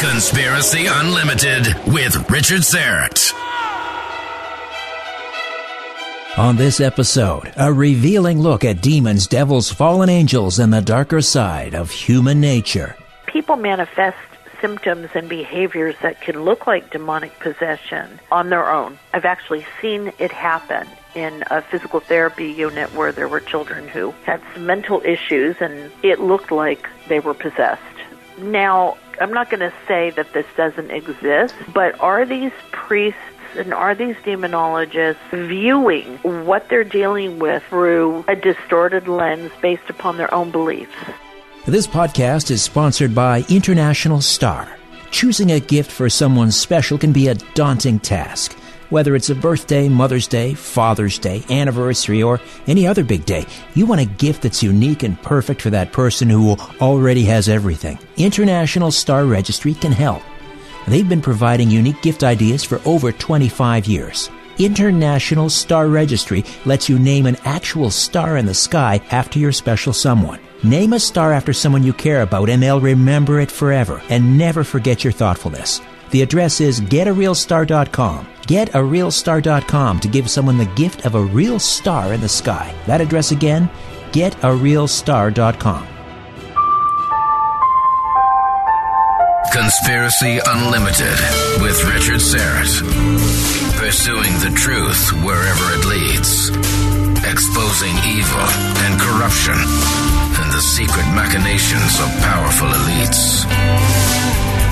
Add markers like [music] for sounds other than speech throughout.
Conspiracy Unlimited with Richard Syrett. On this episode, a revealing look at demons, devils, fallen angels, and the darker side of human nature. People manifest symptoms and behaviors that can look like demonic possession on their own. I've actually seen it happen in a physical therapy unit where there were children who had some mental issues and it looked like they were possessed. Now, I'm not going to say that this doesn't exist, but are these priests and are these demonologists viewing what they're dealing with through a distorted lens based upon their own beliefs? This podcast is sponsored by International Star. Choosing a gift for someone special can be a daunting task. Whether it's a birthday, Mother's Day, Father's Day, anniversary, or any other big day, you want a gift that's unique and perfect for that person who already has everything. International Star Registry can help. They've been providing unique gift ideas for over 25 years. International Star Registry lets you name an actual star in the sky after your special someone. Name a star after someone you care about and they'll remember it forever and never forget your thoughtfulness. The address is getarealstar.com. Getarealstar.com to give someone the gift of a real star in the sky. That address again, getarealstar.com. Conspiracy Unlimited with Richard Syrett. Pursuing the truth wherever it leads. Exposing evil and corruption and the secret machinations of powerful elites.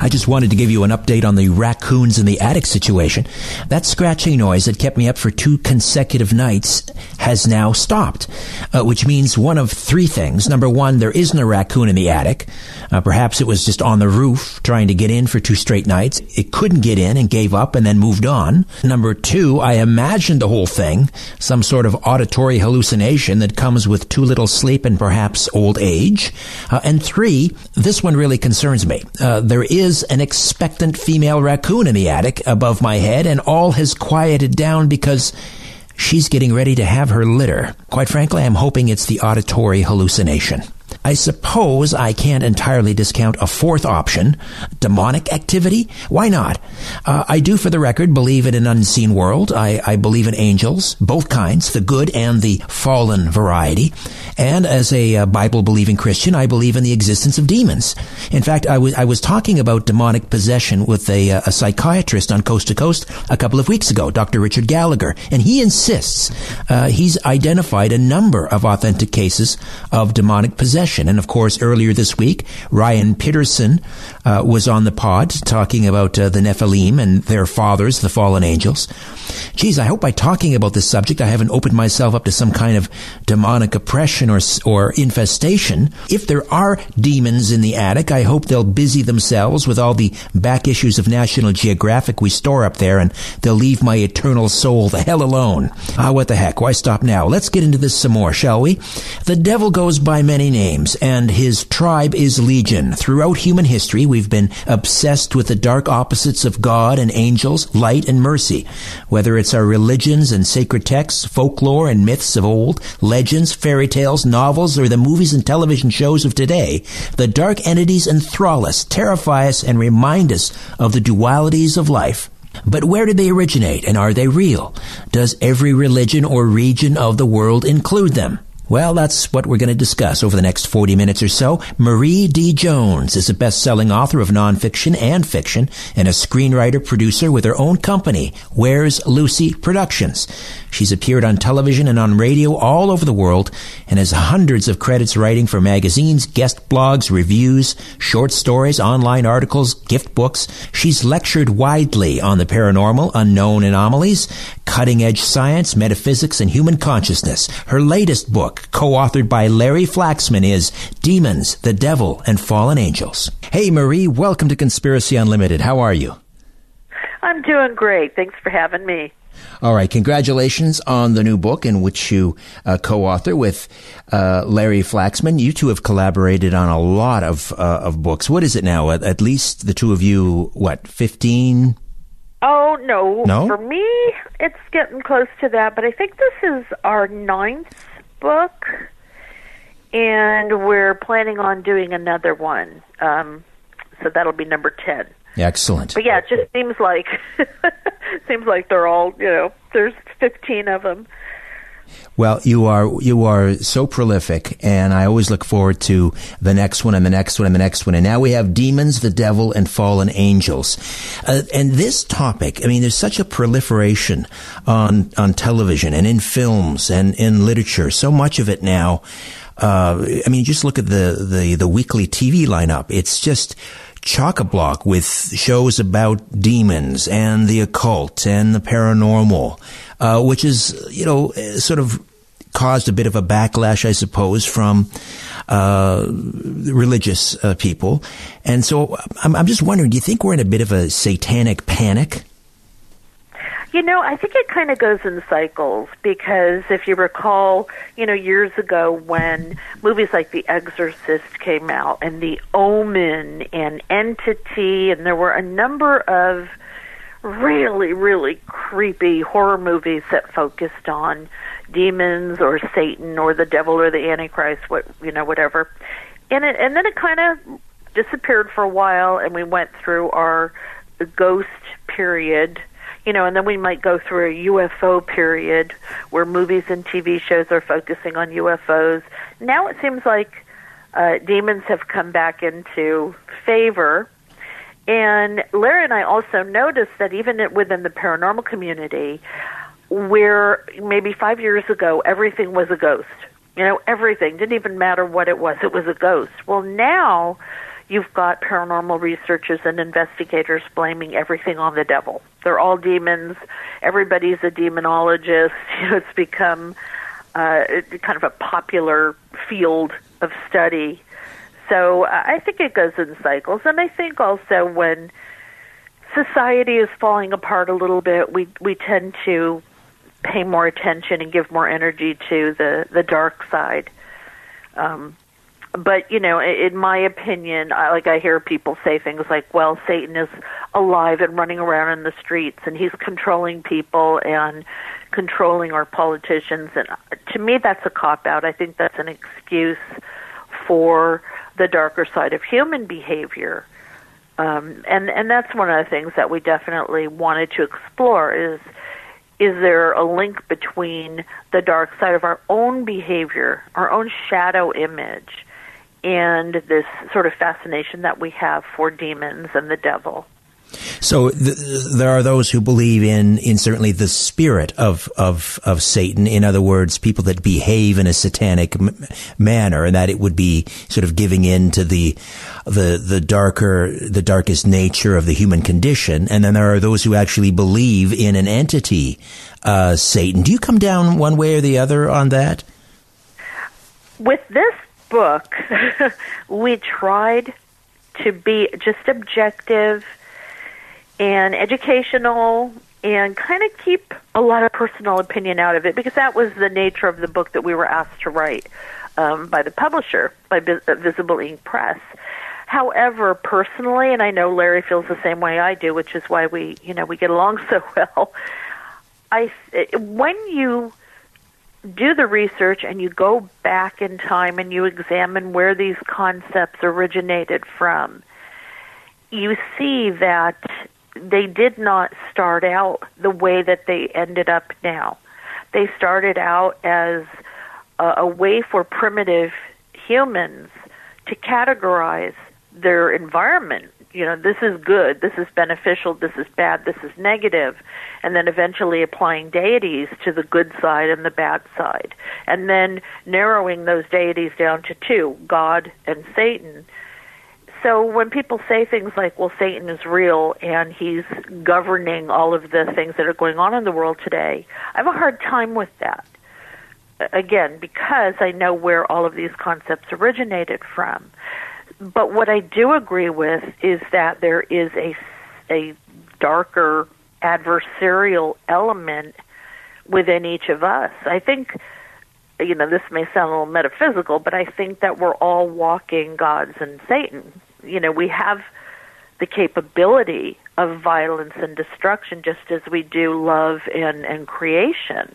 I just wanted to give you an update on the raccoons in the attic situation. That scratching noise that kept me up for two consecutive nights has now stopped, uh, which means one of three things. Number one, there isn't a raccoon in the attic. Uh, perhaps it was just on the roof trying to get in for two straight nights. It couldn't get in and gave up and then moved on. Number two, I imagined the whole thing, some sort of auditory hallucination that comes with too little sleep and perhaps old age. Uh, and three, this one really concerns me. Uh, there is an expectant female raccoon in the attic above my head, and all has quieted down because she's getting ready to have her litter. Quite frankly, I'm hoping it's the auditory hallucination. I suppose I can't entirely discount a fourth option demonic activity. Why not? Uh, I do, for the record, believe in an unseen world. I, I believe in angels, both kinds, the good and the fallen variety. And as a uh, Bible believing Christian, I believe in the existence of demons. In fact, I was, was talking about demonic possession with a, uh, a psychiatrist on Coast to Coast a couple of weeks ago, Dr. Richard Gallagher, and he insists uh, he's identified a number of authentic cases of demonic possession. And of course, earlier this week, Ryan Pitterson uh, was on the pod talking about uh, the Nephilim and their fathers, the fallen angels. Geez, I hope by talking about this subject, I haven't opened myself up to some kind of demonic oppression or, or infestation. If there are demons in the attic, I hope they'll busy themselves with all the back issues of National Geographic we store up there and they'll leave my eternal soul the hell alone. Ah, what the heck? Why stop now? Let's get into this some more, shall we? The devil goes by many names and his tribe is legion. Throughout human history, we've been obsessed with the dark opposites of God and angels, light and mercy. Whether it's our religions and sacred texts, folklore and myths of old, legends, fairy tales, novels, or the movies and television shows of today, the dark entities enthrall us, terrify us, and remind us of the dualities of life. But where did they originate and are they real? Does every religion or region of the world include them? Well, that's what we're going to discuss over the next 40 minutes or so. Marie D. Jones is a best-selling author of nonfiction and fiction and a screenwriter producer with her own company, Where's Lucy Productions. She's appeared on television and on radio all over the world and has hundreds of credits writing for magazines, guest blogs, reviews, short stories, online articles, gift books. She's lectured widely on the paranormal, unknown anomalies, cutting edge science, metaphysics, and human consciousness. Her latest book, co-authored by Larry Flaxman, is Demons, the Devil, and Fallen Angels. Hey, Marie, welcome to Conspiracy Unlimited. How are you? I'm doing great. Thanks for having me. All right. Congratulations on the new book in which you uh, co-author with uh, Larry Flaxman. You two have collaborated on a lot of uh, of books. What is it now? At, at, least the two of you, what, 15? Oh, no. No? For me, it's getting close to that, but I think this is our ninth book, and we're planning on doing another one. Um, so that'll be number 10. Excellent. But yeah, it just seems like [laughs] seems like they're all you know. There's 15 of them. Well, you are you are so prolific, and I always look forward to the next one and the next one and the next one. And now we have demons, the devil, and fallen angels. Uh, and this topic, I mean, there's such a proliferation on on television and in films and in literature. So much of it now. Uh, I mean, just look at the the the weekly TV lineup. It's just chock a block with shows about demons and the occult and the paranormal, uh, which is, you know, sort of caused a bit of a backlash, I suppose, from uh, religious uh, people. And so I'm, I'm just wondering, do you think we're in a bit of a satanic panic? You know, I think it kind of goes in cycles because if you recall, you know, years ago when movies like The Exorcist came out and The Omen and Entity, and there were a number of really, really creepy horror movies that focused on demons or Satan or the devil or the Antichrist, what you know, whatever. And it, and then it kind of disappeared for a while, and we went through our ghost period you know, and then we might go through a UFO period where movies and TV shows are focusing on UFOs. Now it seems like uh, demons have come back into favor. And Larry and I also noticed that even within the paranormal community, where maybe five years ago everything was a ghost, you know, everything didn't even matter what it was, it was a ghost. Well, now you've got paranormal researchers and investigators blaming everything on the devil. They're all demons. Everybody's a demonologist. [laughs] You know, it's become uh, kind of a popular field of study. So uh, I think it goes in cycles, and I think also when society is falling apart a little bit, we we tend to pay more attention and give more energy to the the dark side. Um, but you know, in my opinion, I, like I hear people say things like, "Well, Satan is alive and running around in the streets, and he's controlling people and controlling our politicians." And uh, to me, that's a cop out. I think that's an excuse for the darker side of human behavior. Um, and and that's one of the things that we definitely wanted to explore is is there a link between the dark side of our own behavior, our own shadow image, and this sort of fascination that we have for demons and the devil? So th- there are those who believe in in certainly the spirit of of of Satan. In other words, people that behave in a satanic m- manner, and that it would be sort of giving in to the the the darker the darkest nature of the human condition. And then there are those who actually believe in an entity, uh, Satan. Do you come down one way or the other on that? With this book, [laughs] we tried to be just objective and educational and kind of keep a lot of personal opinion out of it because that was the nature of the book that we were asked to write um, by the publisher, by uh, Visible Ink Press. However, personally, and I know Larry feels the same way I do, which is why we, you know, we get along [laughs] so well. I when you do the research and you go back in time and you examine where these concepts originated from, you see that they did not start out the way that they ended up now. They started out as a, a way for primitive humans to categorize their environment. You know, this is good, this is beneficial, this is bad, this is negative, and then eventually applying deities to the good side and the bad side. And then narrowing those deities down to two God and Satan so when people say things like, well, Satan is real and he's governing all of the things that are going on in the world today, I have a hard time with that. Again, because I know where all of these concepts originated from. But what I do agree with is that there is a, a darker adversarial element within each of us. I think you know, this may sound a little metaphysical, but I think that we're all walking gods and Satan you know, we have the capability of violence and destruction just as we do love and, and creation.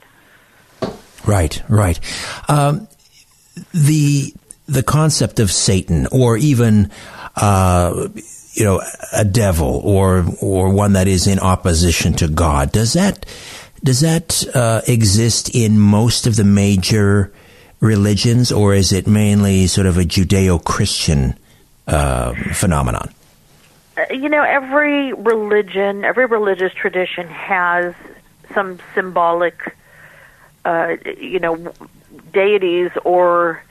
Right, right. Um, the the concept of Satan, or even uh, you know a devil, or or one that is in opposition to God, does that does that uh, exist in most of the major religions, or is it mainly sort of a Judeo-Christian uh, phenomenon? Uh, you know, every religion, every religious tradition has some symbolic, uh, you know, deities or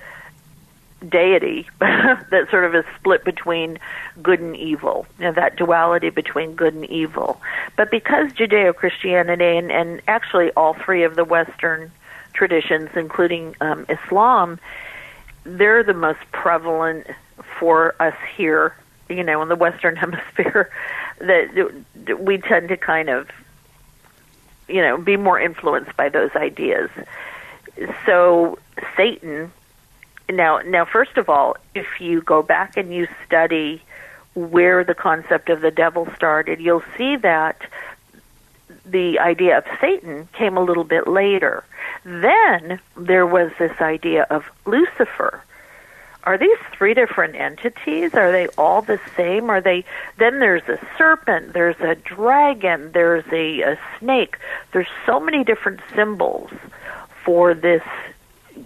deity [laughs] that sort of is split between good and evil, you know, that duality between good and evil. But because Judeo Christianity and, and actually all three of the Western traditions, including um, Islam, they're the most prevalent for us here, you know, in the Western [laughs] Hemisphere, that we tend to kind of, you know, be more influenced by those ideas. So Satan. Now, now, first of all, if you go back and you study where the concept of the devil started, you'll see that the idea of Satan came a little bit later. Then there was this idea of Lucifer, are these three different entities? Are they all the same? Are they then there's a serpent, there's a dragon, there's a, a snake. There's so many different symbols for this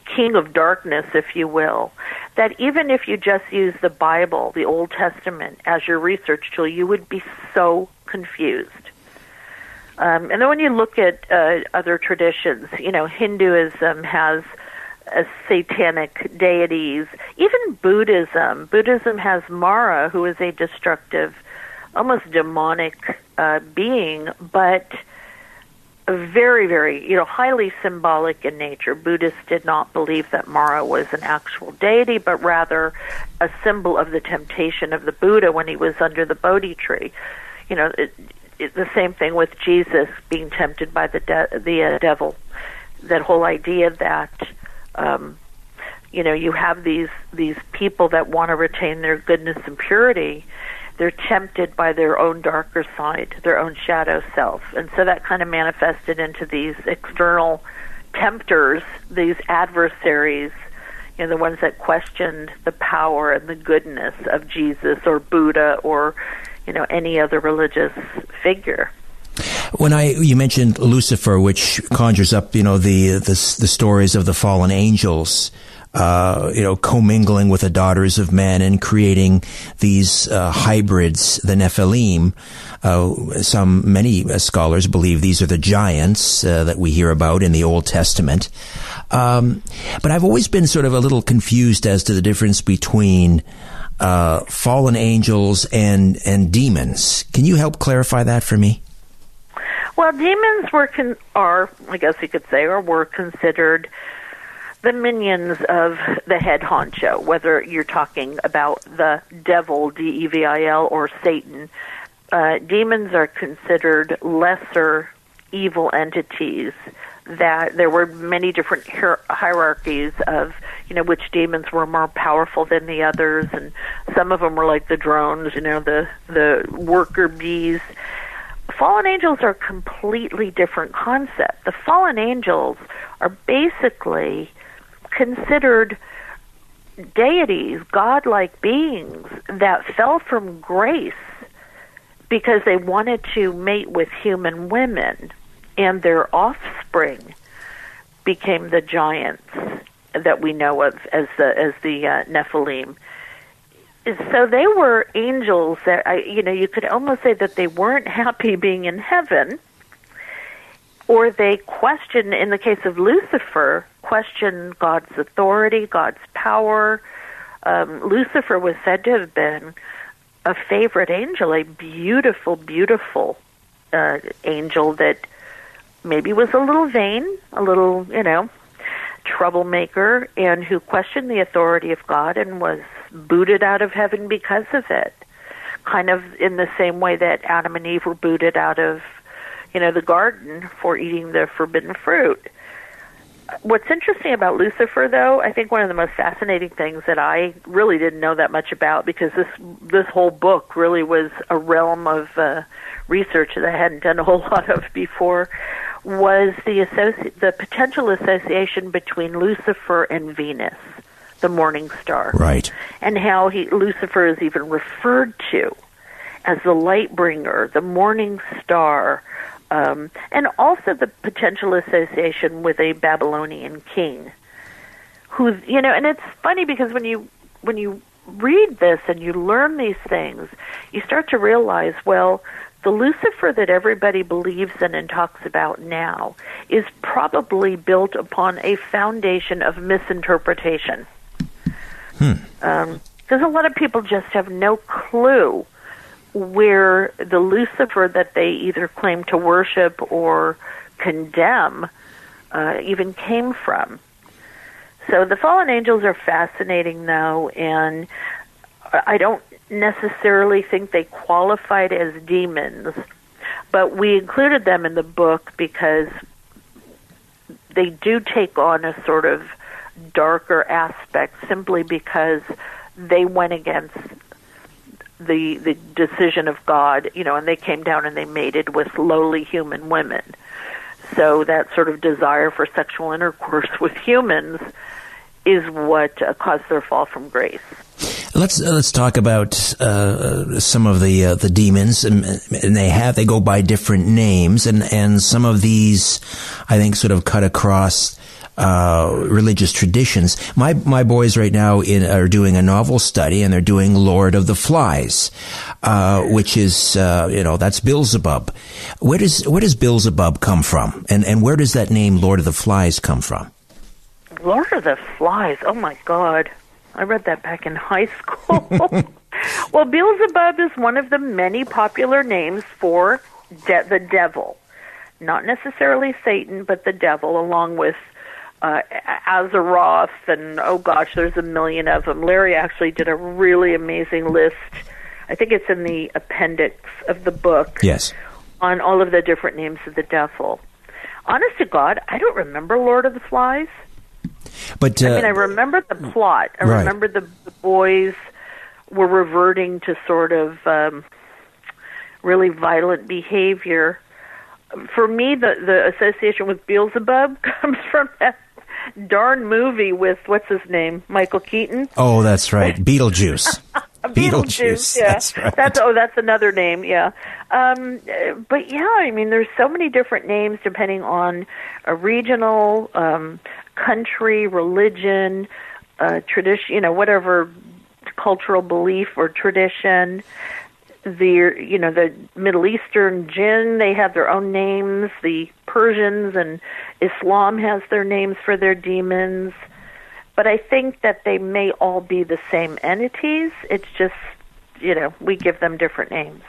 king of darkness, if you will, that even if you just use the Bible, the Old Testament, as your research tool, you would be so confused. Um, and then when you look at uh, other traditions, you know, Hinduism has uh, satanic deities. Even Buddhism. Buddhism has Mara, who is a destructive, almost demonic uh, being, but very, very, you know, highly symbolic in nature. Buddhists did not believe that Mara was an actual deity, but rather a symbol of the temptation of the Buddha when he was under the Bodhi tree. You know, it, it, the same thing with Jesus being tempted by the de- the uh, devil. That whole idea that um, you know you have these these people that want to retain their goodness and purity they're tempted by their own darker side their own shadow self and so that kind of manifested into these external tempters these adversaries you know, the ones that questioned the power and the goodness of Jesus or Buddha or, you know, any other religious figure. When I you mentioned Lucifer, which conjures up you know the the, the stories of the fallen angels, uh, you know, commingling with the daughters of men and creating these uh, hybrids, the Nephilim. Uh, some many scholars believe these are the giants uh, that we hear about in the Old Testament. Um, but I've always been sort of a little confused as to the difference between uh, fallen angels and and demons. Can you help clarify that for me? Well, demons were con- are, I guess you could say, or were considered the minions of the head honcho, whether you're talking about the devil, D E V I L, or Satan. Uh, demons are considered lesser evil entities. That there were many different hier- hierarchies of, you know, which demons were more powerful than the others, and some of them were like the drones, you know, the the worker bees fallen angels are a completely different concept. The fallen angels are basically considered deities, godlike beings that fell from grace because they wanted to mate with human women, and their offspring became the giants that we know of as the as the uh, Nephilim so they were angels that I, you know, you could almost say that they weren't happy being in heaven, or they questioned. In the case of Lucifer, questioned God's authority, God's power. Um, Lucifer was said to have been a favorite angel, a beautiful, beautiful uh, angel that maybe was a little vain, a little, you know, troublemaker, and who questioned the authority of God and was booted out of heaven because of it. Kind of in the same way that Adam and Eve were booted out of, you know, the garden for eating the forbidden fruit. What's interesting about Lucifer, though, I think one of the most fascinating things that I really didn't know that much about because this this whole book really was a realm of uh, research that I hadn't done a whole [laughs] lot of before, was the associ- the potential association between Lucifer and Venus the morning star. Right. And how he Lucifer is even referred to as the light bringer, the morning star, um, and also the potential association with a Babylonian king. Who's you know, and it's funny because when you when you read this and you learn these things, you start to realize, well, the Lucifer that everybody believes in and talks about now is probably built upon a foundation of misinterpretation. Because um, a lot of people just have no clue where the Lucifer that they either claim to worship or condemn uh, even came from. So the fallen angels are fascinating, though, and I don't necessarily think they qualified as demons, but we included them in the book because they do take on a sort of darker aspect simply because they went against the the decision of God, you know, and they came down and they mated with lowly human women. So that sort of desire for sexual intercourse with humans is what uh, caused their fall from grace. Let's uh, let's talk about uh, some of the uh, the demons, and, and, they have they go by different names, and and some of these, I think, sort of cut across uh, religious traditions. My my boys right now in, are doing a novel study, and they're doing Lord of the Flies, uh, which is uh, you know that's Beelzebub. Where does where does Beelzebub come from, and and where does that name Lord of the Flies come from? Lord of the Flies. Oh my God, I read that back in high [laughs] school. [laughs] well, Beelzebub is one of the many popular names for de- the devil. Not necessarily Satan, but the devil, along with uh, Azeroth, and oh gosh, there's a million of them. Larry actually did a really amazing list. I think it's in the appendix of the book. Yes. On all of the different names of the devil. Honest to God, I don't remember Lord of the Flies. But uh, I mean, I remember the plot. I right. remember the, the boys were reverting to sort of um, really violent behavior. For me, the the association with Beelzebub [laughs] comes from that darn movie with what's his name, Michael Keaton. Oh, that's right, [laughs] [laughs] Beetlejuice. Beetlejuice. Yeah, that's right. That's oh, that's another name. Yeah, um, but yeah, I mean, there's so many different names depending on a regional, um, country, religion, uh, tradition. You know, whatever cultural belief or tradition. The you know the Middle Eastern jinn they have their own names. The Persians and Islam has their names for their demons but I think that they may all be the same entities. It's just, you know, we give them different names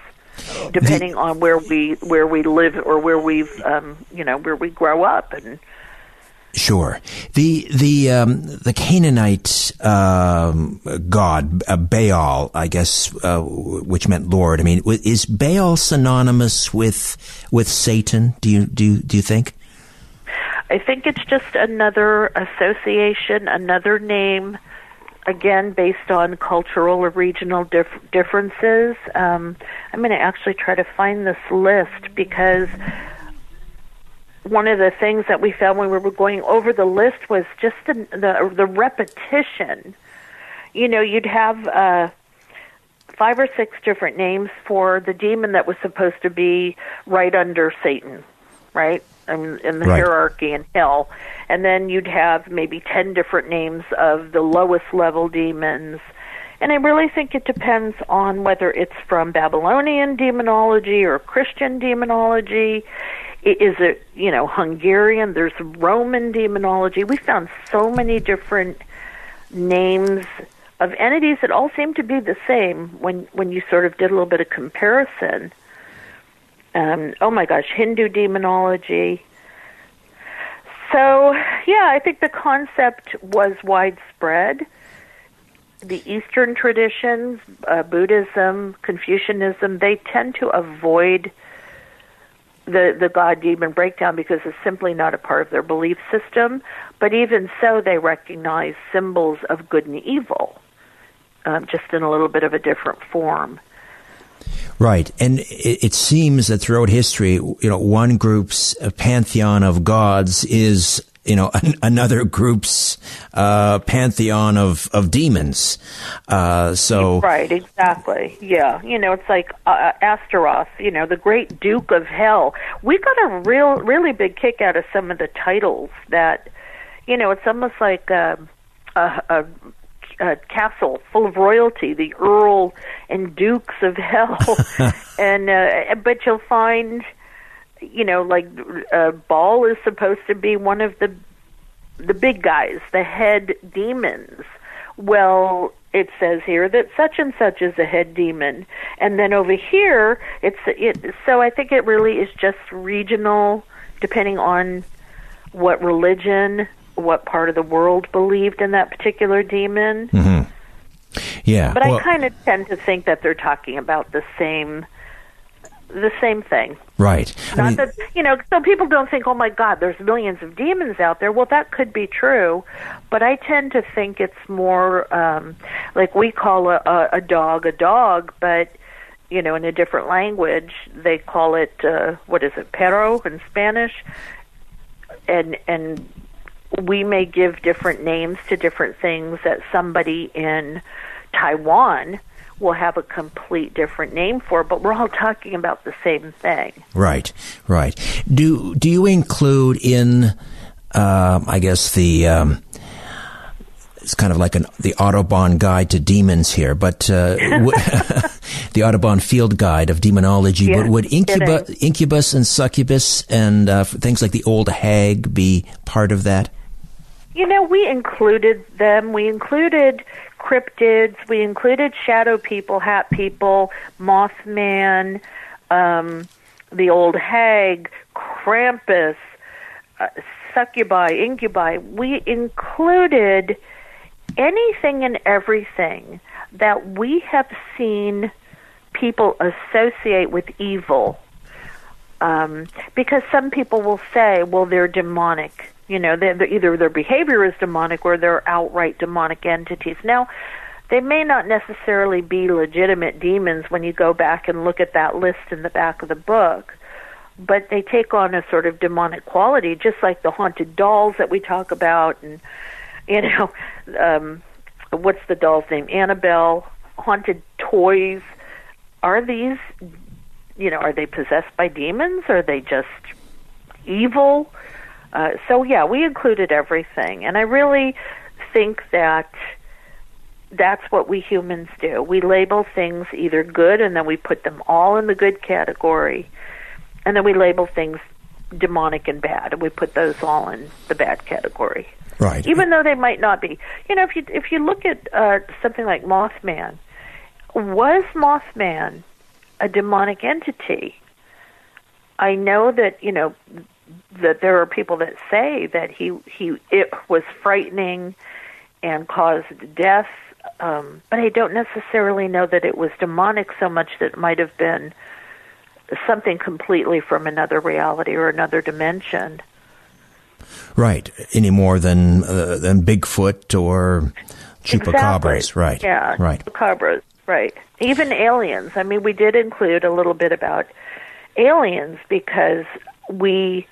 depending on where we where we live or where we've, um, you know, where we grow up and. Sure. The the um, the Canaanite um, god uh, Baal, I guess, uh, which meant Lord. I mean, is Baal synonymous with with Satan? Do you do do you think? I think it's just another association, another name, again based on cultural or regional dif- differences. Um, I'm going to actually try to find this list because one of the things that we found when we were going over the list was just the the, the repetition. You know, you'd have uh, five or six different names for the demon that was supposed to be right under Satan, right? in, in the right. hierarchy in hell. And then you'd have maybe 10 different names of the lowest level demons. And I really think it depends on whether it's from Babylonian demonology or Christian demonology. Is it, you know, Hungarian? There's Roman demonology. We found so many different names of entities that all seem to be the same when when you sort of did a little bit of comparison um, oh my gosh, Hindu demonology. So, yeah, I think the concept was widespread. The Eastern traditions, uh, Buddhism, Confucianism, they tend to avoid the, the God demon breakdown because it's simply not a part of their belief system. But even so, they recognize symbols of good and evil, um, just in a little bit of a different form. Right, and it, it, seems that throughout history, you know, one group's pantheon of gods is you know an, another group's uh, pantheon of of demons. Uh, so right, exactly, yeah. You know, it's like uh, uh, Astaroth. You know, the great Duke of Hell. We got a real, really big kick out of some of the titles that, you know, it's almost like. Uh, a, a uh, castle full of royalty, the Earl and Dukes of Hell, [laughs] and uh, but you'll find, you know, like uh, Baal is supposed to be one of the the big guys, the head demons. Well, it says here that such and such is a head demon, and then over here it's it. So I think it really is just regional, depending on what religion what part of the world believed in that particular demon. Mm-hmm. Yeah, but well, I kind of tend to think that they're talking about the same the same thing. Right. Not I mean, that you know, so people don't think, "Oh my God, there's millions of demons out there." Well, that could be true, but I tend to think it's more um, like we call a, a, a dog a dog, but you know, in a different language, they call it uh, what is it, perro in Spanish, and and we may give different names to different things that somebody in Taiwan will have a complete different name for, but we're all talking about the same thing. Right, right. Do do you include in, uh, I guess the um, it's kind of like an the Audubon guide to demons here, but uh, [laughs] [laughs] the Audubon Field Guide of Demonology. Yeah, would, would incubus, incubus and succubus and uh, things like the old hag be part of that? You know, we included them. We included cryptids. We included shadow people, hat people, Mothman, um, the old hag, Krampus, uh, succubi, incubi. We included anything and everything that we have seen people associate with evil. Um, because some people will say, well, they're demonic you know, they're, they're either their behavior is demonic or they're outright demonic entities. Now, they may not necessarily be legitimate demons when you go back and look at that list in the back of the book, but they take on a sort of demonic quality, just like the haunted dolls that we talk about, and you know, [laughs] um, what's the doll's name? Annabelle, haunted toys. Are these, you know, are they possessed by demons? Are they just evil? Uh, so yeah, we included everything, and I really think that that's what we humans do. We label things either good, and then we put them all in the good category, and then we label things demonic and bad, and we put those all in the bad category. Right. Even though they might not be. You know, if you if you look at uh, something like Mothman, was Mothman a demonic entity? I know that you know that there are people that say that he he it was frightening and caused death, um, but I don't necessarily know that it was demonic so much that it might have been something completely from another reality or another dimension. Right. Any more than uh, than Bigfoot or chupacabras. Exactly. Right. Yeah. Right. Chupacabras. Right. Even aliens. I mean, we did include a little bit about aliens because we,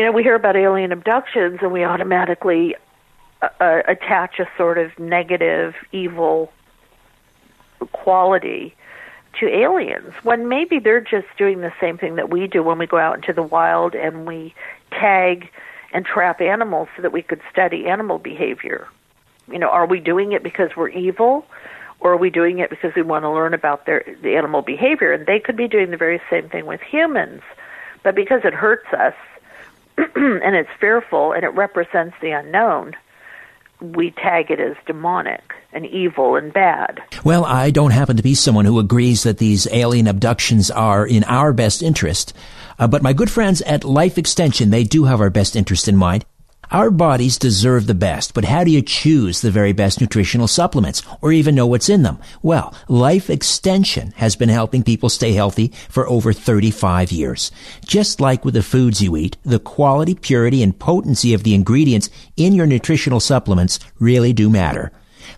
you know, we hear about alien abductions and we automatically uh, uh, attach a sort of negative, evil quality to aliens when maybe they're just doing the same thing that we do when we go out into the wild and we tag and trap animals so that we could study animal behavior. You know, are we doing it because we're evil? Or are we doing it because we want to learn about their the animal behavior? And they could be doing the very same thing with humans, but because it hurts us [clears throat] and it's fearful and it represents the unknown, we tag it as demonic and evil and bad. Well, I don't happen to be someone who agrees that these alien abductions are in our best interest. Uh, but my good friends at Life Extension, they do have our best interest in mind. Our bodies deserve the best, but how do you choose the very best nutritional supplements or even know what's in them? Well, Life Extension has been helping people stay healthy for over 35 years. Just like with the foods you eat, the quality, purity, and potency of the ingredients in your nutritional supplements really do matter.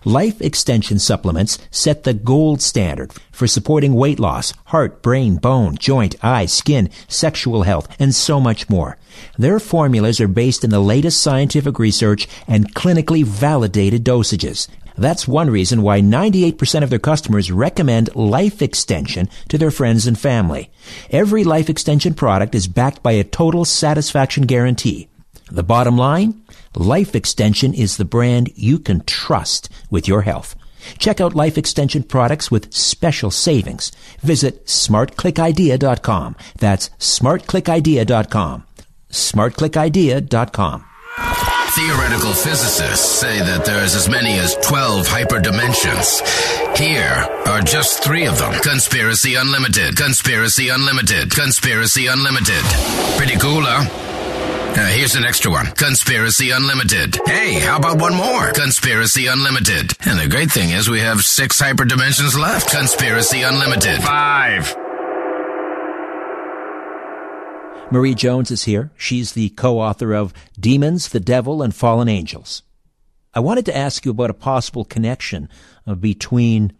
Life Extension supplements set the gold standard for supporting weight loss, heart, brain, bone, joint, eye, skin, sexual health, and so much more. Their formulas are based in the latest scientific research and clinically validated dosages. That's one reason why 98% of their customers recommend Life Extension to their friends and family. Every Life Extension product is backed by a total satisfaction guarantee. The bottom line? Life Extension is the brand you can trust with your health. Check out Life Extension products with special savings. Visit smartclickidea.com. That's smartclickidea.com. smartclickidea.com. Theoretical physicists say that there's as many as 12 hyperdimensions. Here are just three of them. Conspiracy Unlimited, Conspiracy Unlimited, Conspiracy Unlimited. Pretty cool, huh? Uh, here's an extra one. Conspiracy Unlimited. Hey, how about one more? Conspiracy Unlimited. And the great thing is we have six hyperdimensions left. Conspiracy Unlimited. Five. Marie Jones is here. She's the co-author of Demons, the Devil, and Fallen Angels. I wanted to ask you about a possible connection uh, between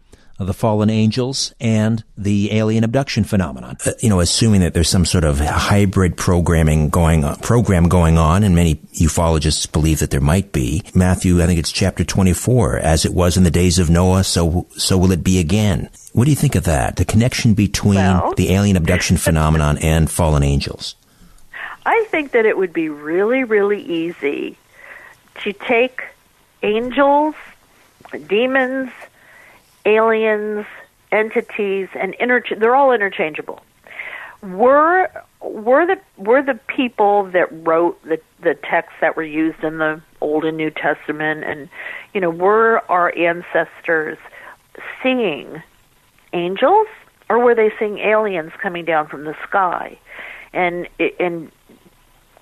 the fallen angels and the alien abduction phenomenon. Uh, you know, assuming that there's some sort of hybrid programming going on, program going on, and many ufologists believe that there might be. Matthew, I think it's chapter 24, as it was in the days of Noah, so so will it be again. What do you think of that? The connection between Well- the alien abduction [laughs] phenomenon and fallen angels? I think that it would be really, really easy to take angels, demons, aliens, entities, and interch- they're all interchangeable. Were were the were the people that wrote the the texts that were used in the Old and New Testament, and you know, were our ancestors seeing angels, or were they seeing aliens coming down from the sky? And and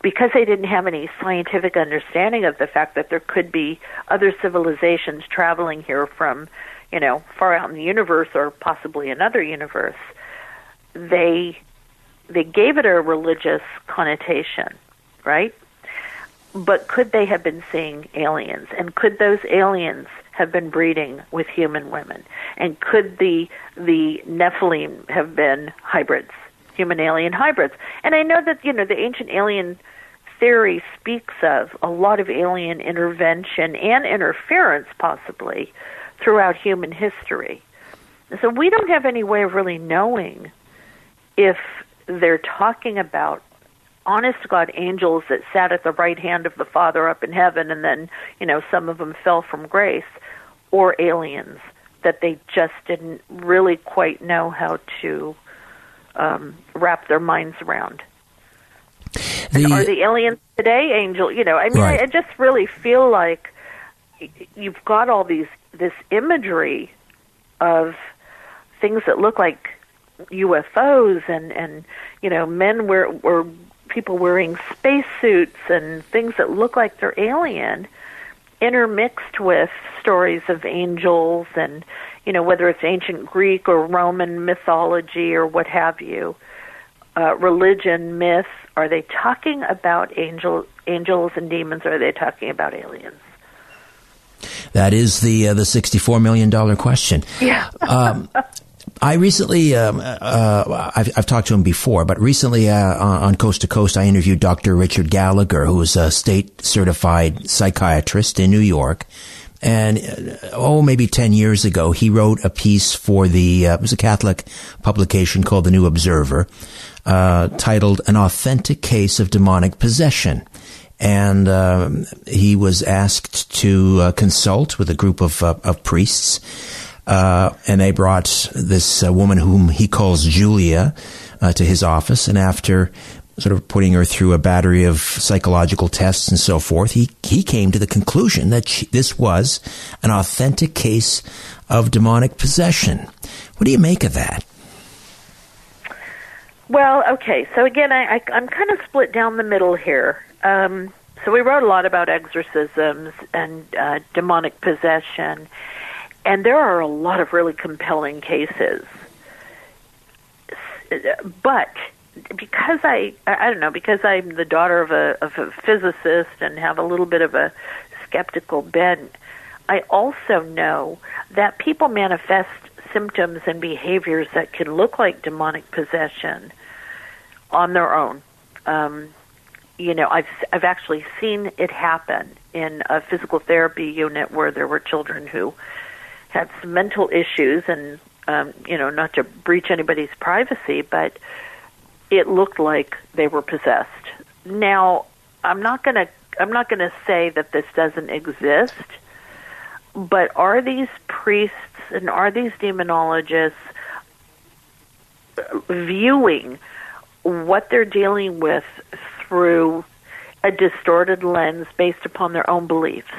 because they didn't have any scientific understanding of the fact that there could be other civilizations traveling here from, you know, far out in the universe or possibly another universe, they they gave it a religious connotation, right? But could they have been seeing aliens? And could those aliens have been breeding with human women? And could the the Nephilim have been hybrids? human alien hybrids. And I know that, you know, the ancient alien theory speaks of a lot of alien intervention and interference, possibly, throughout human history. So we don't have any way of really knowing if they're talking about honest to God angels that sat at the right hand of the Father up in heaven and then, you know, some of them fell from grace, or aliens that they just didn't really quite know how to um, wrap their minds around. The, are the aliens today angel? You know, I mean, right. I, I just really feel like you've got all these this imagery of things that look like UFOs and and you know men wear or people wearing spacesuits and things that look like they're alien intermixed with stories of angels and you know whether it's ancient Greek or Roman mythology or what have you uh, religion myth are they talking about angel angels and demons or are they talking about aliens that is the uh, the sixty four million dollar question. Yeah. [laughs] um, I recently, um, uh, I've, I've, talked to him before, but recently uh, on Coast to Coast, I interviewed Dr. Richard Gallagher, who is a state certified psychiatrist in New York. And uh, oh, maybe ten years ago, he wrote a piece for the uh, it was a Catholic publication called the New Observer, uh, titled "An Authentic Case of Demonic Possession." And uh, he was asked to uh, consult with a group of, uh, of priests uh, and they brought this uh, woman whom he calls Julia uh, to his office. And after sort of putting her through a battery of psychological tests and so forth, he, he came to the conclusion that she, this was an authentic case of demonic possession. What do you make of that? Well, okay. So again, I, I, am kind of split down the middle here. Um, so we wrote a lot about exorcisms and uh, demonic possession, and there are a lot of really compelling cases. But because I I don't know because I'm the daughter of a of a physicist and have a little bit of a skeptical bent, I also know that people manifest symptoms and behaviors that can look like demonic possession on their own. Um, you know, I've I've actually seen it happen in a physical therapy unit where there were children who had some mental issues and um, you know not to breach anybody's privacy, but it looked like they were possessed. Now, I'm not going to I'm not going to say that this doesn't exist, but are these priests and are these demonologists viewing what they're dealing with through a distorted lens based upon their own beliefs?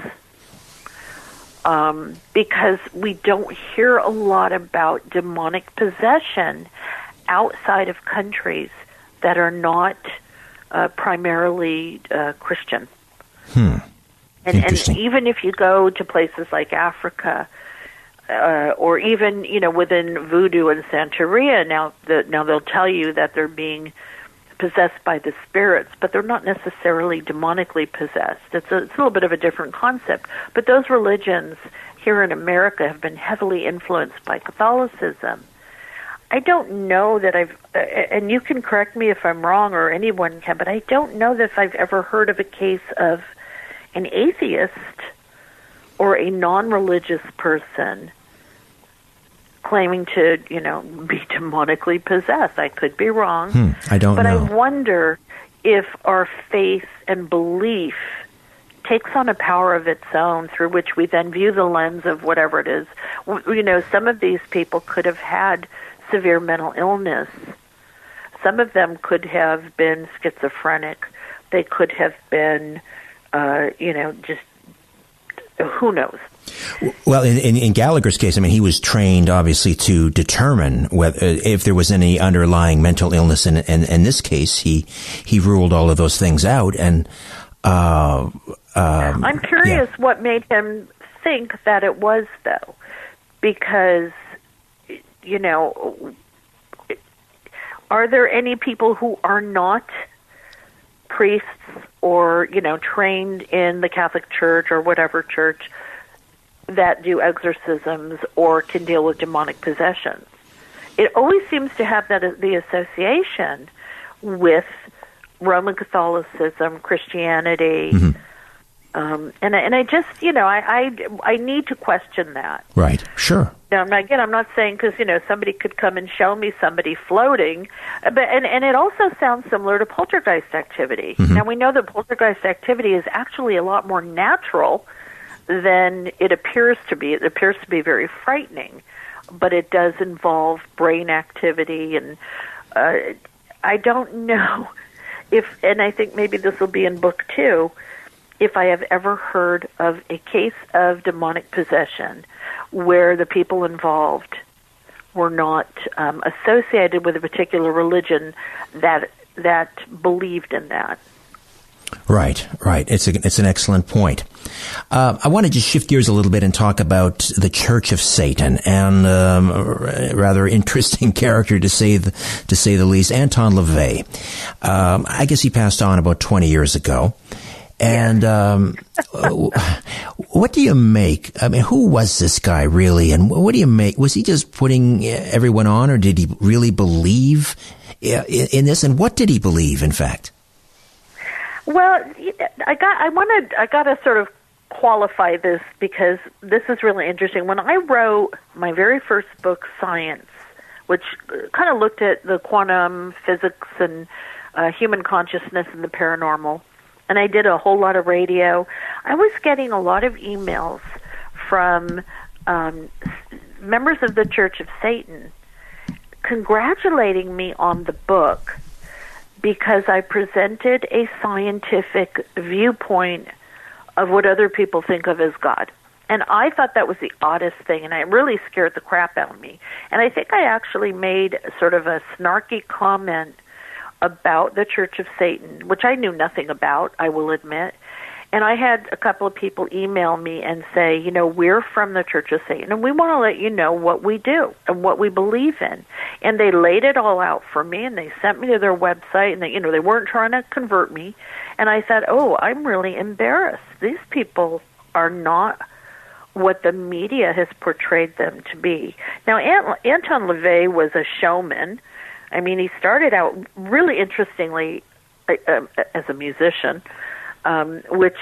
um, because we don't hear a lot about demonic possession outside of countries that are not uh, primarily uh, Christian. Hmm. And, and even if you go to places like Africa, uh, or even you know within voodoo and Santeria, now the, now they'll tell you that they're being possessed by the spirits, but they're not necessarily demonically possessed. It's a, it's a little bit of a different concept. But those religions here in America have been heavily influenced by Catholicism. I don't know that I've, uh, and you can correct me if I'm wrong or anyone can, but I don't know that I've ever heard of a case of an atheist or a non religious person claiming to, you know, [laughs] be demonically possessed. I could be wrong. Hmm, I don't but know. But I wonder if our faith and belief takes on a power of its own through which we then view the lens of whatever it is. You know, some of these people could have had severe mental illness. Some of them could have been schizophrenic. They could have been, uh, you know, just who knows. Well, in, in, in, Gallagher's case, I mean, he was trained obviously to determine whether if there was any underlying mental illness, and in, in, this case, he he ruled all of those things out. And uh, um, I'm curious yeah. what made him think that it was though, because you know, are there any people who are not priests or you know trained in the Catholic Church or whatever church? that do exorcisms or can deal with demonic possessions. it always seems to have that the association with Roman Catholicism, Christianity. Mm-hmm. Um, and and I just you know I, I I need to question that. Right. Sure. Now again, I'm not saying because you know somebody could come and show me somebody floating, but and and it also sounds similar to poltergeist activity. Mm-hmm. Now we know that poltergeist activity is actually a lot more natural than it appears to be. It appears to be very frightening, but it does involve brain activity and. Uh, I don't [laughs] know if, and I think maybe this will be in book two, if I have ever heard of a case of demonic possession where the people involved were not um, associated with a particular religion that that believed in that. Right, right. It's a, it's an excellent point. Uh, I want to just shift gears a little bit and talk about the Church of Satan and um, rather interesting [laughs] character to say the, to say the least, Anton LaVey. Um, I guess he passed on about twenty years ago. And um, [laughs] what do you make? I mean, who was this guy really? And what do you make? Was he just putting everyone on, or did he really believe in this? And what did he believe, in fact? Well, I got I wanted I got to sort of qualify this because this is really interesting. When I wrote my very first book, PSIence, which kind of looked at the quantum physics and uh, human consciousness and the paranormal, and I did a whole lot of radio, I was getting a lot of emails from um, members of the Church of Satan congratulating me on the book because I presented a scientific viewpoint of what other people think of as God. And I thought that was the oddest thing, and it really scared the crap out of me. And I think I actually made sort of a snarky comment about the Church of Satan, which I knew nothing about, I will admit. And I had a couple of people email me and say, you know, we're from the Church of Satan and we want to let you know what we do and what we believe in. And they laid it all out for me and they sent me to their website and they, you know, they weren't trying to convert me. And I said, oh, I'm really embarrassed. These people are not what the media has portrayed them to be. Now, Anton LaVey was a showman. I mean, he started out really interestingly uh, uh as a musician um, which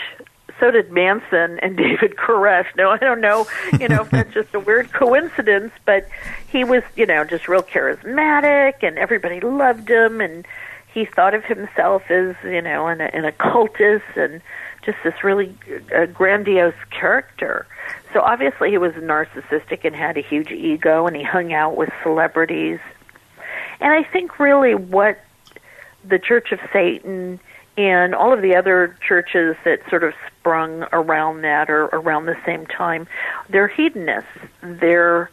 so did Manson and [laughs] David Koresh. No, I don't know, you know, if that's [laughs] just a weird coincidence, but he was, you know, just real charismatic and everybody loved him and he thought of himself as, you know, an, an occultist and just this really uh, grandiose character. So obviously he was narcissistic and had a huge ego and he hung out with celebrities. And I think really what the Church of Satan and all of the other churches that sort of sprung around that or around the same time, they're hedonists. They're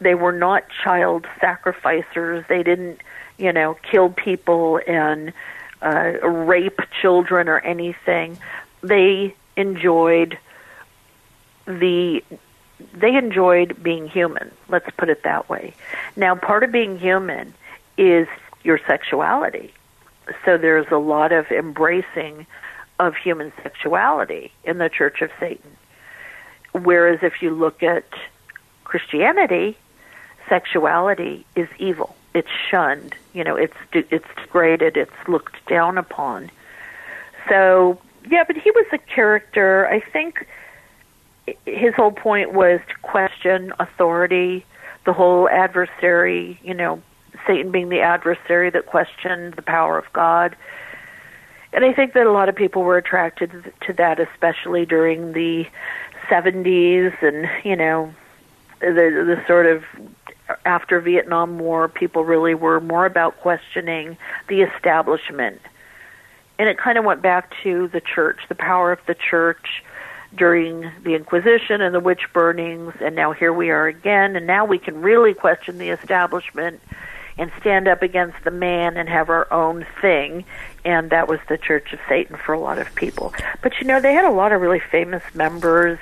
they were not child sacrificers. They didn't, you know, kill people and uh, rape children or anything. They enjoyed the they enjoyed being human. Let's put it that way. Now, part of being human is your sexuality so there's a lot of embracing of human sexuality in the Church of Satan. Whereas if you look at Christianity, sexuality is evil. It's shunned. You know, it's it's degraded. It's looked down upon. So yeah, but he was a character. I think his whole point was to question authority, the whole adversary. You know, Satan being the adversary that questioned the power of God. And I think that a lot of people were attracted to that, especially during the 70s and, you know, the, the sort of after Vietnam War, people really were more about questioning the establishment. And it kind of went back to the church, the power of the church during the Inquisition and the witch burnings, and now here we are again, and now we can really question the establishment and stand up against the man and have our own thing. And that was the Church of Satan for a lot of people. But you know, they had a lot of really famous members,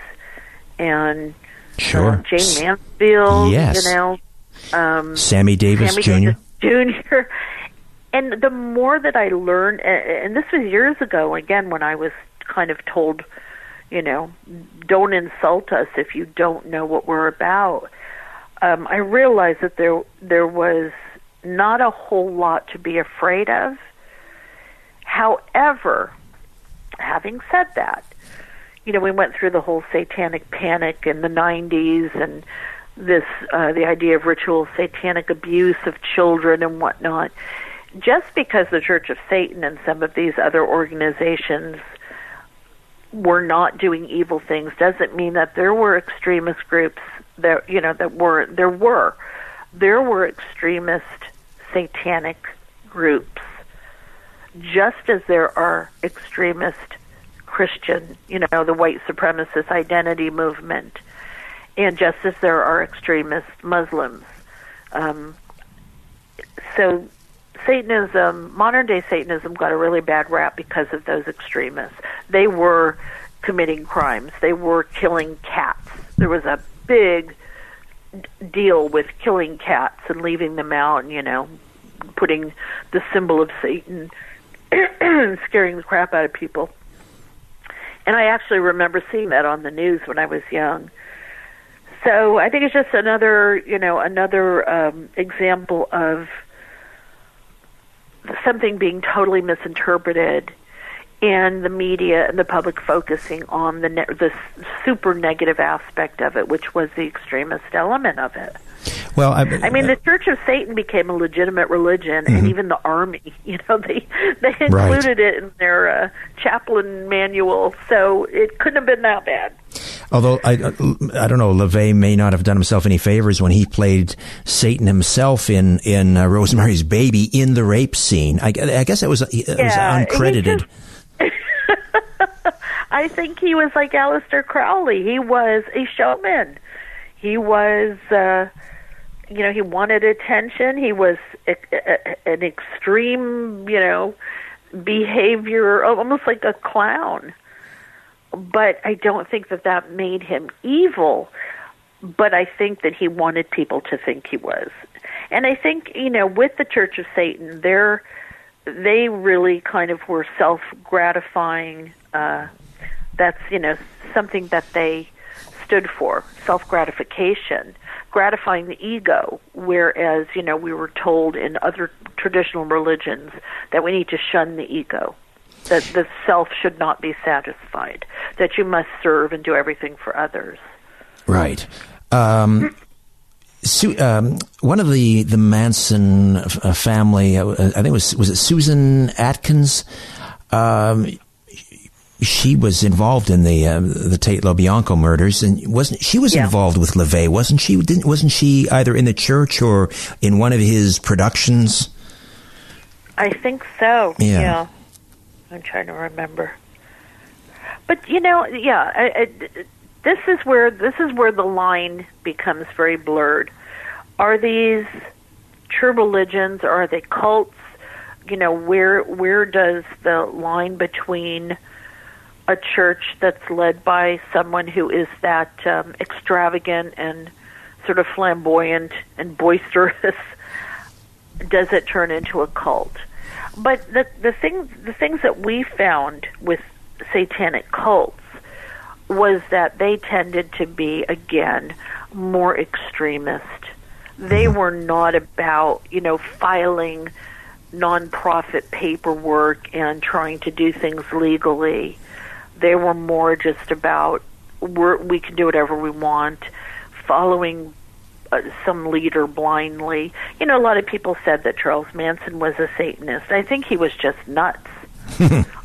and sure, uh, Jayne Mansfield, yes. you know, um, Sammy Davis Sammy Jr. Davis Jr. [laughs] And the more that I learned, and this was years ago, again, when I was kind of told, you know, don't insult us if you don't know what we're about. um, I realized that there there was not a whole lot to be afraid of. However, having said that, you know, we went through the whole satanic panic in the 90s and this uh, the idea of ritual satanic abuse of children and whatnot. Just because the Church of Satan and some of these other organizations were not doing evil things doesn't mean that there were extremist groups that you know that were there were there were extremist satanic groups just as there are extremist Christian, you know, the white supremacist identity movement, and just as there are extremist Muslims. Um, so, Satanism, modern day Satanism, got a really bad rap because of those extremists. They were committing crimes, they were killing cats. There was a big deal with killing cats and leaving them out, and, you know, putting the symbol of Satan, [clears throat] scaring the crap out of people. And I actually remember seeing that on the news when I was young. So I think it's just another, you know, another um, example of something being totally misinterpreted and the media and the public focusing on the ne- the super negative aspect of it, which was the extremist element of it. Well, I, I mean, the Church of Satan became a legitimate religion, mm-hmm. and even the army, [laughs] you know, they they included right. it in their uh, chaplain manual, so it couldn't have been that bad. Although I, uh, I don't know, LaVey may not have done himself any favors when he played Satan himself in in uh, Rosemary's Baby in the rape scene. I, I guess it was it yeah, was uncredited. I think he was like Aleister Crowley. He was a showman. He was, uh, you know, he wanted attention. He was a, a, an extreme, you know, behavior, almost like a clown. But I don't think that that made him evil. But I think that he wanted people to think he was. And I think, you know, with the Church of Satan, they're they really kind of were self gratifying uh that's you know something that they stood for self gratification gratifying the ego whereas you know we were told in other traditional religions that we need to shun the ego that the self should not be satisfied that you must serve and do everything for others right um, Su- um, one of the the Manson uh, family, uh, I think it was was it Susan Atkins. Um, she was involved in the uh, the Tate LaBianca murders, and wasn't she was yeah. involved with LaVey? Wasn't she? Didn't wasn't she either in the church or in one of his productions? I think so. Yeah, yeah. I'm trying to remember, but you know, yeah, I, I, this is where this is where the line becomes very blurred. Are these true religions or are they cults? You know, where where does the line between a church that's led by someone who is that um, extravagant and sort of flamboyant and boisterous, [laughs] does it turn into a cult? But the the thing the things that we found with satanic cults was that they tended to be again more extremist. They mm-hmm. were not about you know filing nonprofit paperwork and trying to do things legally they were more just about we're, we can do whatever we want, following uh, some leader blindly. You know, a lot of people said that Charles Manson was a Satanist. I think he was just nuts. [laughs]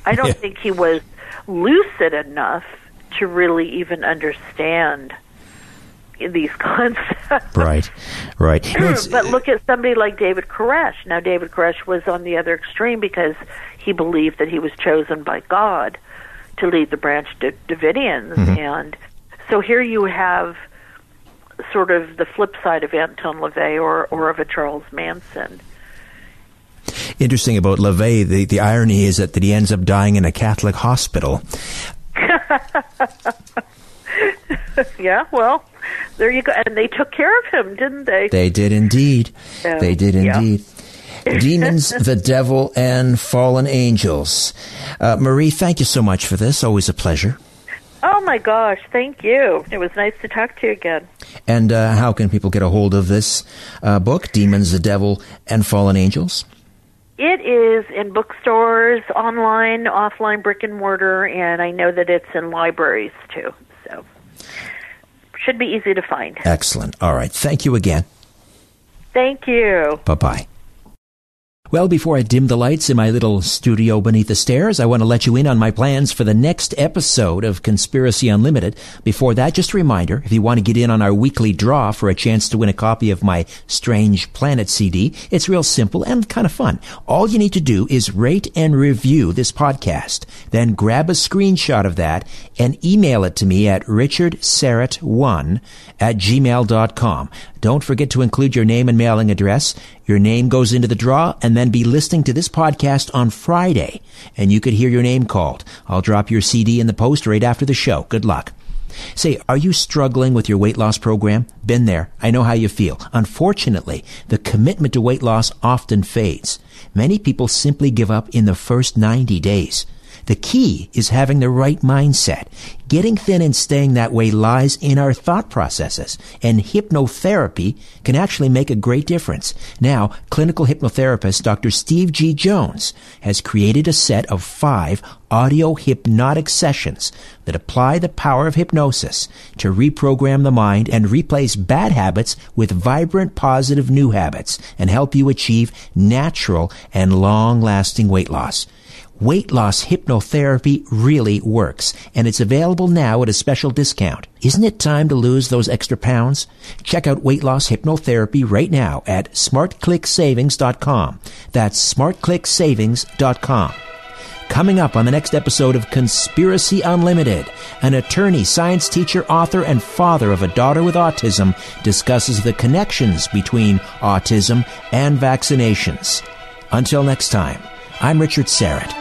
I don't yeah. think he was lucid enough to really even understand these [laughs] concepts. Right, right. [clears throat] but look at somebody like David Koresh. Now, David Koresh was on the other extreme because he believed that he was chosen by God to lead the Branch Davidians. Mm-hmm. And so here you have sort of the flip side of Anton LaVey or, or of a Charles Manson. Interesting about LaVey, the, the irony is that, that he ends up dying in a Catholic hospital. [laughs] yeah, well, there you go. And they took care of him, didn't they? They did indeed. Um, they did indeed. Yeah. Demons, the Devil, and Fallen Angels. Uh, Marie, thank you so much for this. Always a pleasure. Oh, my gosh, thank you. It was nice to talk to you again. And uh, how can people get a hold of this uh, book, Demons, the Devil, and Fallen Angels? It is in bookstores, online, offline, brick and mortar, and I know that it's in libraries too. So should be easy to find. Excellent. All right. Thank you again. Thank you. Bye bye. Well, before I dim the lights in my little studio beneath the stairs, I want to let you in on my plans for the next episode of Conspiracy Unlimited. Before that, just a reminder, if you want to get in on our weekly draw for a chance to win a copy of my Strange Planet CD, it's real simple and kind of fun. All you need to do is rate and review this podcast. Then grab a screenshot of that and email it to me at richardsyrett1 at gmail.com. Don't forget to include your name and mailing address. Your name goes into the draw and then be listening to this podcast on Friday and you could hear your name called. I'll drop your CD in the post right after the show. Good luck. Say, are you struggling with your weight loss program? Been there. I know how you feel. Unfortunately, the commitment to weight loss often fades. Many people simply give up in the first 90 days. The key is having the right mindset. Getting thin and staying that way lies in our thought processes, and hypnotherapy can actually make a great difference. Now, clinical hypnotherapist Dr. Steve G. Jones has created a set of five audio hypnotic sessions that apply the power of hypnosis to reprogram the mind and replace bad habits with vibrant positive new habits and help you achieve natural and long lasting weight loss. Weight loss hypnotherapy really works, and it's available now at a special discount. Isn't it time to lose those extra pounds? Check out weight loss hypnotherapy right now at smartclicksavings.com. That's smartclicksavings.com. Coming up on the next episode of Conspiracy Unlimited, an attorney, science teacher, author, and father of a daughter with autism discusses the connections between autism and vaccinations. Until next time, I'm Richard Syrett.